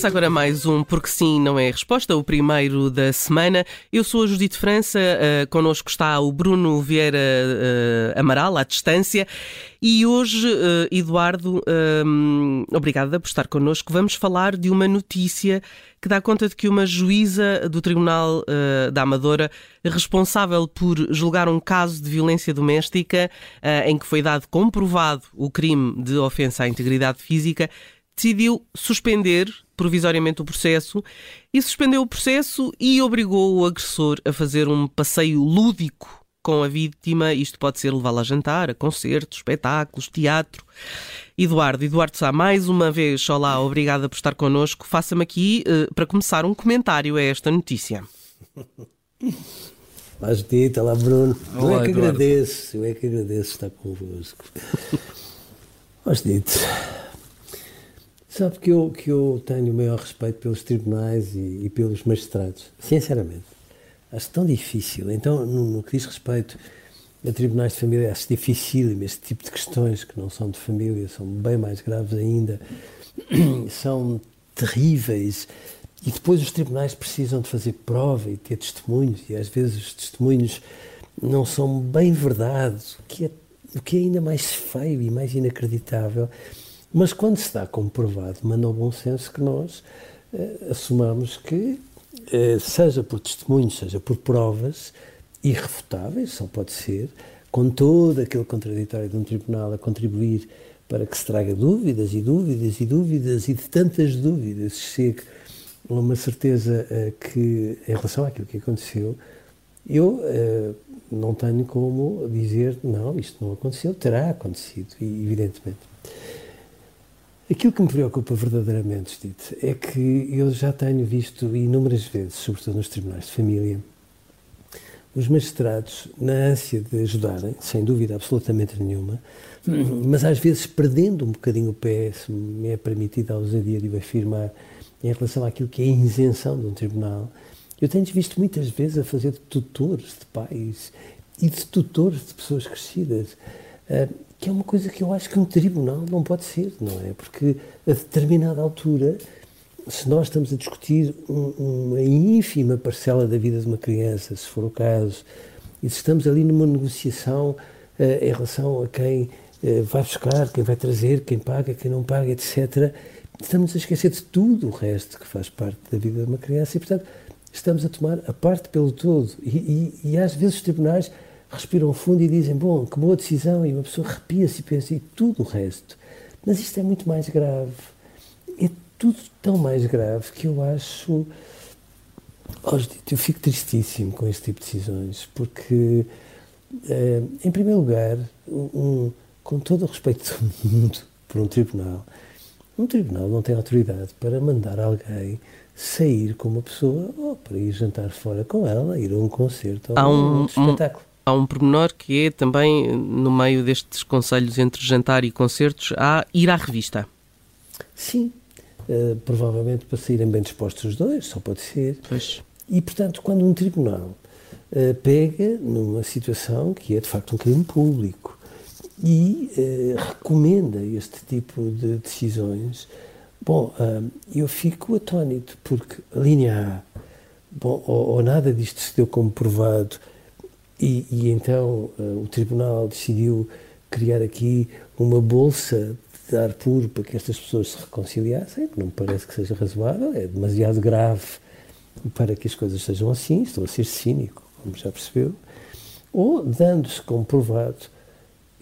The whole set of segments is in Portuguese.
Começa agora mais um Porque Sim Não é Resposta, o primeiro da semana. Eu sou a Judite França, uh, connosco está o Bruno Vieira uh, Amaral, à distância. E hoje, uh, Eduardo, um, obrigada por estar connosco. Vamos falar de uma notícia que dá conta de que uma juíza do Tribunal uh, da Amadora, responsável por julgar um caso de violência doméstica, uh, em que foi dado comprovado o crime de ofensa à integridade física, decidiu suspender provisoriamente o processo e suspendeu o processo e obrigou o agressor a fazer um passeio lúdico com a vítima. Isto pode ser levá-la a jantar, a concertos, espetáculos, teatro. Eduardo, Eduardo Sá, mais uma vez, olá, obrigada por estar connosco. Faça-me aqui, uh, para começar, um comentário a esta notícia. Olá, Judita, olá, Bruno. Olá, eu é que Eduardo. agradeço, eu é que agradeço estar convosco. Judita, Sabe que eu, que eu tenho o maior respeito pelos tribunais e, e pelos magistrados, sinceramente. Acho tão difícil. Então, no, no, que diz respeito a tribunais de família, acho difícil este tipo de questões que não são de família, são bem mais graves ainda, são terríveis. E depois os tribunais precisam de fazer prova e ter testemunhos, e às vezes os testemunhos não são bem verdade, o que é, o que é ainda mais feio e mais inacreditável mas quando dá comprovado, manda o bom senso que nós eh, assumamos que, eh, seja por testemunhos, seja por provas irrefutáveis, só pode ser, com todo aquele contraditório de um tribunal a contribuir para que se traga dúvidas e dúvidas e dúvidas e de tantas dúvidas se chegue a uma certeza eh, que, em relação àquilo que aconteceu, eu eh, não tenho como dizer, não, isto não aconteceu, terá acontecido, evidentemente. Aquilo que me preocupa verdadeiramente, Steve, é que eu já tenho visto inúmeras vezes, sobretudo nos tribunais de família, os magistrados, na ânsia de ajudarem, sem dúvida absolutamente nenhuma, mas às vezes perdendo um bocadinho o pé, se me é permitido a ousadia de o afirmar, em relação àquilo que é a isenção de um tribunal, eu tenho visto muitas vezes a fazer de tutores de pais e de tutores de pessoas crescidas. Que é uma coisa que eu acho que um tribunal não pode ser, não é? Porque a determinada altura, se nós estamos a discutir um, uma ínfima parcela da vida de uma criança, se for o caso, e se estamos ali numa negociação uh, em relação a quem uh, vai buscar, quem vai trazer, quem paga, quem não paga, etc., estamos a esquecer de tudo o resto que faz parte da vida de uma criança e, portanto, estamos a tomar a parte pelo todo. E, e, e às vezes os tribunais respiram fundo e dizem, bom, que boa decisão, e uma pessoa arrepia-se e pensa, e tudo o resto. Mas isto é muito mais grave. É tudo tão mais grave que eu acho. Eu fico tristíssimo com este tipo de decisões, porque, eh, em primeiro lugar, um, com todo o respeito do mundo por um tribunal, um tribunal não tem autoridade para mandar alguém sair com uma pessoa ou para ir jantar fora com ela, ir a um concerto ou a um, um espetáculo há um pormenor que é também, no meio destes conselhos entre jantar e concertos, há ir à revista. Sim, uh, provavelmente para saírem bem dispostos os dois, só pode ser. Pois. E, portanto, quando um tribunal uh, pega numa situação que é de facto um crime público e uh, recomenda este tipo de decisões, bom, eu fico atónito, porque a linha A, bom, ou, ou nada disto se deu como provado e, e então uh, o Tribunal decidiu criar aqui uma bolsa de ar puro para que estas pessoas se reconciliassem, não me parece que seja razoável, é demasiado grave para que as coisas sejam assim, estou a ser cínico, como já percebeu, ou dando-se como provado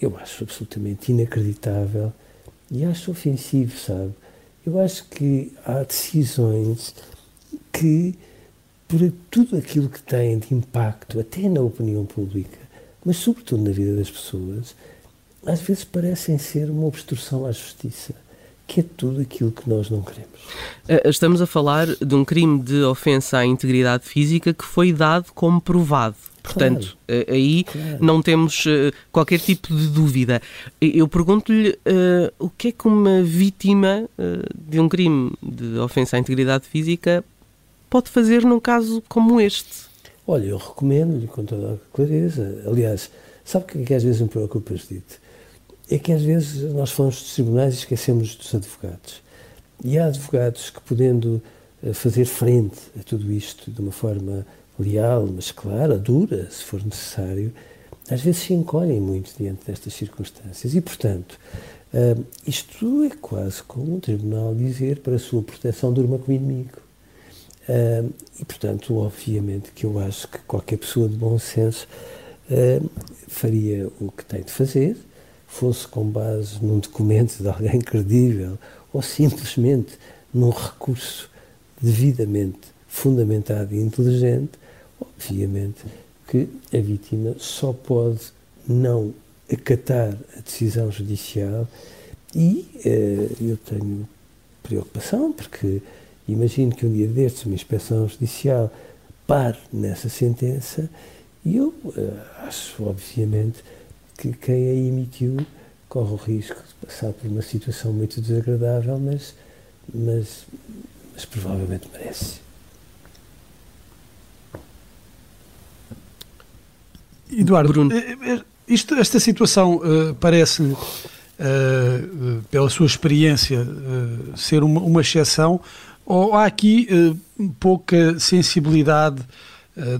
eu acho absolutamente inacreditável e acho ofensivo, sabe? Eu acho que há decisões que, por tudo aquilo que têm de impacto, até na opinião pública, mas sobretudo na vida das pessoas, às vezes parecem ser uma obstrução à justiça que é tudo aquilo que nós não queremos. Eh, estamos a falar de um crime de ofensa à integridade física que foi dado como provado. Portanto, claro, eh, aí claro. não temos uh, qualquer tipo de dúvida. Eu pergunto-lhe uh, o que é que uma vítima uh, de um crime de ofensa à integridade física pode fazer num caso como este? Olha, eu recomendo-lhe com toda a clareza. Aliás, sabe o que, é às vezes me preocupa, Judite? É que às vezes nós falamos dos tribunais e esquecemos dos advogados. E há advogados que, podendo fazer frente a tudo isto de uma forma leal, mas clara, dura, se for necessário, às vezes se encolhem muito diante destas circunstâncias. E, portanto, uh, isto é quase como um tribunal dizer para a sua proteção durma com o inimigo. Uh, e, portanto, obviamente que eu acho que qualquer pessoa de bom senso uh, faria o que tem de fazer, fosse com base num documento de alguém credível ou simplesmente num recurso devidamente fundamentado e inteligente, obviamente que a vítima só pode não acatar a decisão judicial e eh, eu tenho preocupação porque imagino que um dia destes uma inspeção judicial pare nessa sentença e eu eh, acho obviamente que quem a emitiu corre o risco de passar por uma situação muito desagradável, mas, mas, mas provavelmente merece. Eduardo, Bruno. Eh, eh, isto, esta situação uh, parece, uh, pela sua experiência, uh, ser uma, uma, exceção, ou há aqui pouca sensibilidade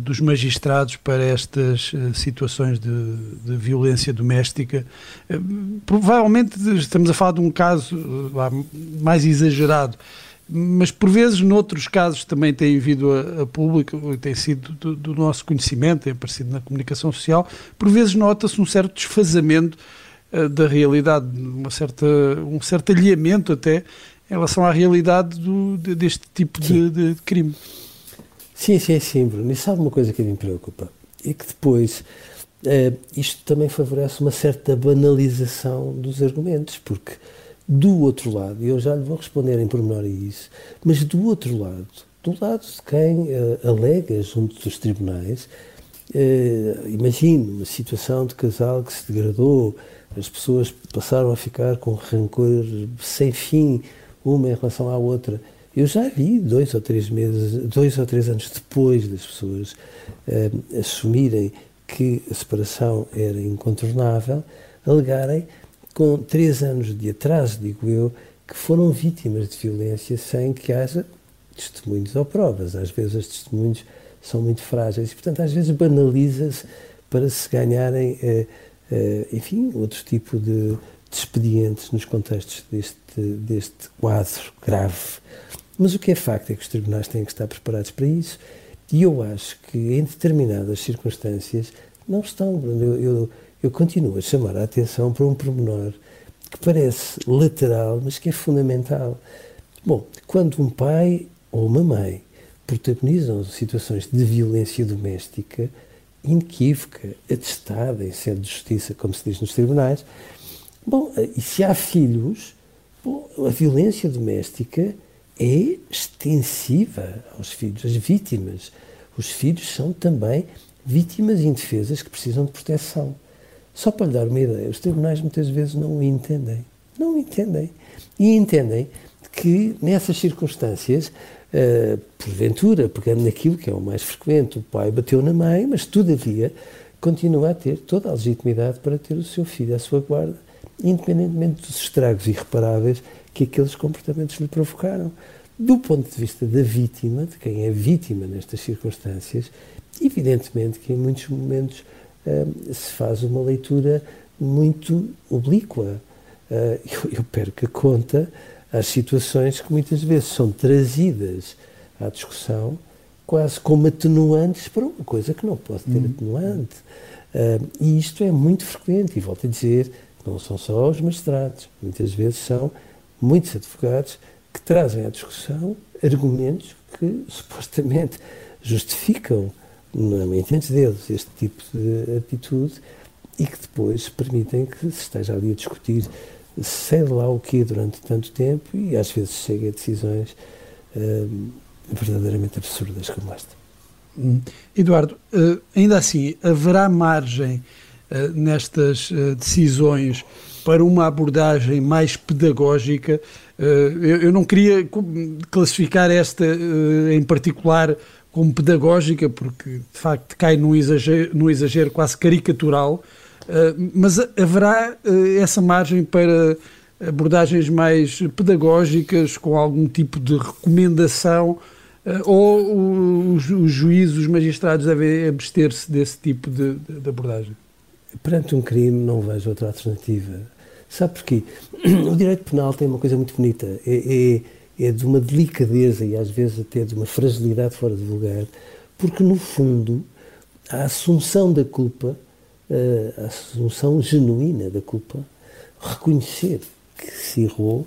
dos magistrados para estas situações de, de, violência doméstica? provavelmente estamos a falar de um caso mais exagerado mas por vezes noutros casos também tem vindo a, a público, tem sido do, do, nosso conhecimento, tem aparecido na comunicação social, por vezes nota-se um certo desfazamento uh, da realidade, uma certa, um certo alinhamento até em relação à realidade do, de, deste tipo de, de, crime. Sim, sim, sim, Bruno. E sabe uma coisa que me preocupa? É que depois uh, isto também favorece uma certa banalização dos argumentos, porque do outro lado, e eu já lhe vou responder em pormenor a isso, mas do outro lado, do lado de quem uh, alega junto dos tribunais, uh, imagine uma situação de casal que se degradou, as pessoas passaram a ficar com rancor sem fim uma em relação à outra. Eu já vi dois ou três meses, dois ou três anos depois das pessoas uh, assumirem que a separação era incontornável, alegarem com três anos de atraso, digo eu, que foram vítimas de violência sem que haja testemunhos ou provas. Às vezes os testemunhos são muito frágeis e, portanto, às vezes banaliza-se para se ganharem, eh, eh, enfim, outro tipo de, de, expedientes nos contextos deste, deste quadro grave. Mas o que é facto é que os tribunais têm que estar preparados para isso e eu acho que em determinadas circunstâncias não estão. Eu, eu, eu continuo a chamar a atenção para um pormenor que parece lateral, mas que é fundamental. Bom, quando um pai ou uma mãe protagonizam situações de violência doméstica inequívoca, atestada em sede de justiça, como se diz nos tribunais, bom, e se há filhos, bom, a violência doméstica é extensiva aos filhos, às vítimas. Os filhos são também vítimas indefesas que precisam de proteção. Só para lhe dar uma ideia, os tribunais muitas vezes não o entendem. Não o entendem. E entendem que nessas circunstâncias, uh, porventura, pegando naquilo que é o mais frequente, o pai bateu na mãe, mas todavia continua a ter toda a legitimidade para ter o seu filho à sua guarda, independentemente dos estragos irreparáveis que aqueles comportamentos lhe provocaram. Do ponto de vista da vítima, de quem é vítima nestas circunstâncias, evidentemente que em muitos momentos se faz uma leitura muito oblíqua. Uh, eu, eu perco a conta às situações que muitas vezes são trazidas à discussão quase como atenuantes para uma coisa que não pode ter uhum. atenuante. Uh, e isto é muito frequente, e volto a dizer, não são só os magistrados, muitas vezes são muitos advogados que trazem à discussão argumentos que supostamente justificam, entende deles, este tipo de atitude e que depois permitem que se esteja ali a discutir sei lá o que durante tanto tempo e às vezes chega a decisões uh, verdadeiramente absurdas como esta. Hum. Eduardo, uh, ainda assim, haverá margem nestas decisões para uma abordagem mais pedagógica? Eu, eu, não queria classificar esta em particular como pedagógica, porque de facto cai num exagero, num exagero quase caricatural, eh, mas haverá eh, essa margem para abordagens mais pedagógicas, com algum tipo de recomendação, eh, ou os, juízes, os magistrados devem abster-se desse tipo de, abordagem? Perante um crime não vejo outra alternativa. Sabe porquê? O direito penal tem uma coisa muito bonita. É, é, é de uma delicadeza e às vezes até de uma fragilidade fora de lugar, porque no fundo a assunção da culpa a assunção genuína da culpa, reconhecer que se errou,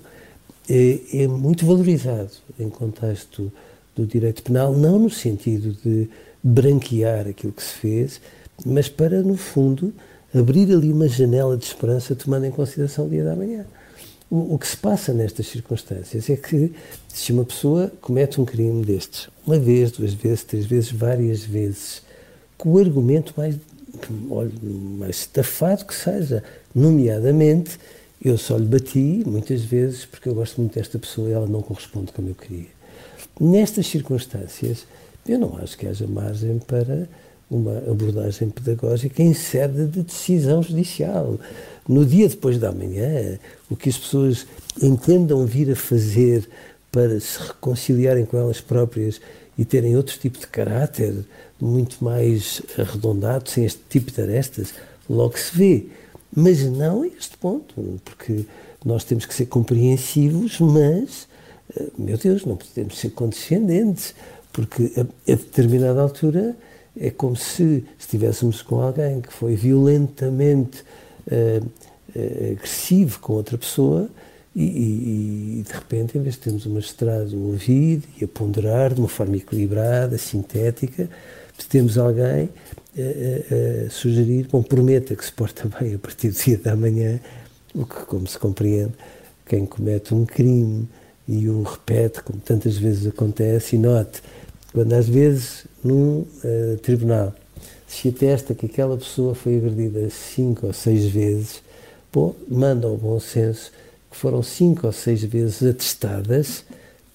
é, é, muito valorizado em contexto do direito penal, não no sentido de branquear aquilo que se fez, mas para, no fundo, abrir ali uma janela de esperança tomando em consideração o dia da manhã. O, o que se passa nestas circunstâncias é que se uma pessoa comete um crime destes, uma vez, duas vezes, três vezes, várias vezes, com o argumento mais mais estafado que seja, nomeadamente, eu só lhe bati muitas vezes porque eu gosto muito desta pessoa e ela não corresponde como eu queria. Nestas circunstâncias, eu não acho que haja margem para uma abordagem pedagógica em sede de decisão judicial. No dia depois da manhã, o que as pessoas entendam vir a fazer para se reconciliarem com elas próprias e terem outro tipo de caráter, muito mais arredondado, sem este tipo de arestas, logo se vê. Mas não a este ponto, porque nós temos que ser compreensivos, mas, eh, meu Deus, não podemos ser condescendentes, porque a, a determinada altura é como se estivéssemos com alguém que foi violentamente uh, uh, agressivo com outra pessoa e, e, e, de repente, em vez de termos uma estrada a ouvir e a ponderar de uma forma equilibrada, sintética, temos alguém a, a, a, sugerir, bom, prometa que se porta bem a partir do dia da manhã, o que, como se compreende, quem comete um crime e o repete, como tantas vezes acontece, e note, quando às vezes num uh, tribunal se atesta que aquela pessoa foi agredida cinco ou seis vezes, bom, manda ao bom senso que foram cinco ou seis vezes atestadas,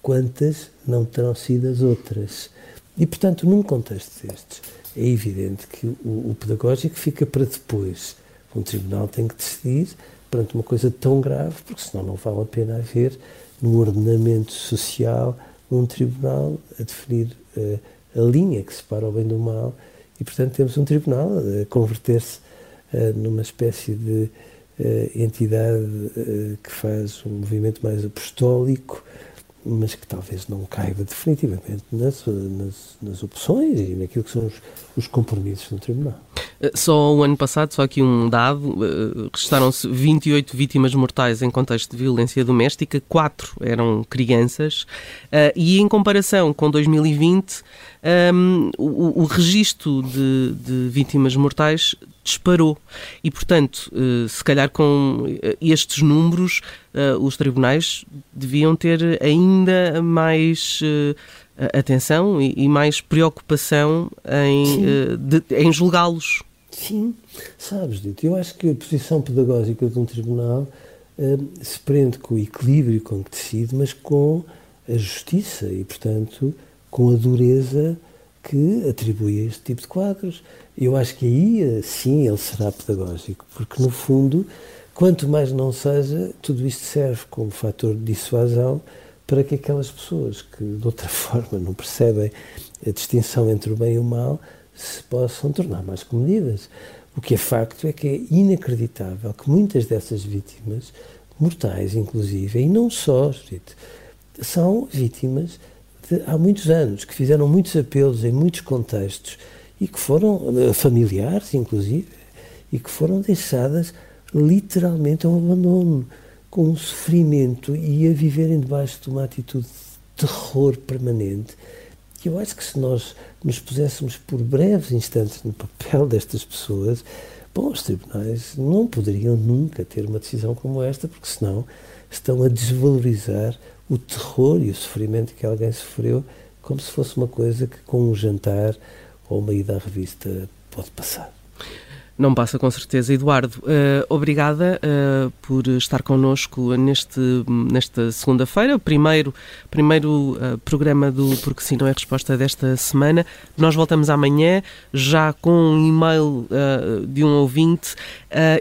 quantas não terão sido as outras? E, portanto, num contexto destes, é evidente que o, o pedagógico fica para depois. Um tribunal tem que decidir perante uma coisa tão grave, porque senão não vale a pena haver, no ordenamento social, um tribunal a definir a linha que separa o bem do mal. E, portanto, temos um tribunal a converter-se uh, numa espécie de uh, entidade que faz um movimento mais apostólico, mas que talvez não caiba definitivamente nas, nas, nas opções e naquilo que são os, os compromissos no Tribunal. Eh, só o ano passado, só aqui um dado, eh, registaram-se 28 vítimas mortais em contexto de violência doméstica, 4 eram crianças, eh, e em comparação com 2020, um, o, o registro de, de, vítimas mortais disparou. E, portanto, se calhar com estes números, os tribunais deviam ter ainda mais atenção e, e mais preocupação em, uh, em julgá-los. Sim, sabes, Dito, eu acho que a posição pedagógica de um tribunal uh, se prende com o equilíbrio com que decide, mas com a justiça e, portanto, com a dureza que atribui a este tipo de quadros. Eu acho que aí, eh, sim, ele será pedagógico, porque, no fundo, quanto mais não seja, tudo isto serve como fator de dissuasão para que aquelas pessoas que de outra forma não percebem a distinção entre o bem e o mal se possam tornar mais comedidas. O que é facto é que é inacreditável que muitas dessas vítimas, mortais inclusive, e não só, são vítimas de, há muitos anos, que fizeram muitos apelos em muitos contextos e que foram eh, familiares, inclusive, e que foram deixadas literalmente ao abandono, com um sofrimento e a viverem debaixo de uma atitude de terror permanente. Que eu acho que se nós nos puséssemos por breves instantes no papel destas pessoas, bom, os tribunais não poderiam nunca ter uma decisão como esta, porque senão estão a desvalorizar o terror e o sofrimento que alguém sofreu como se fosse uma coisa que com um jantar ou uma ida à revista pode passar. Não passa com certeza. Eduardo, uh, obrigada uh, por estar connosco neste, nesta segunda-feira, primeiro, primeiro uh, programa do Porque Sim Não é Resposta desta semana. Nós voltamos amanhã, já com um e-mail de um ouvinte.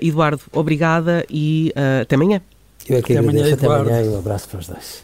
Eduardo, obrigada e até amanhã. Eu é que até agradeço. Amanhã, até amanhã e um abraço para os dois.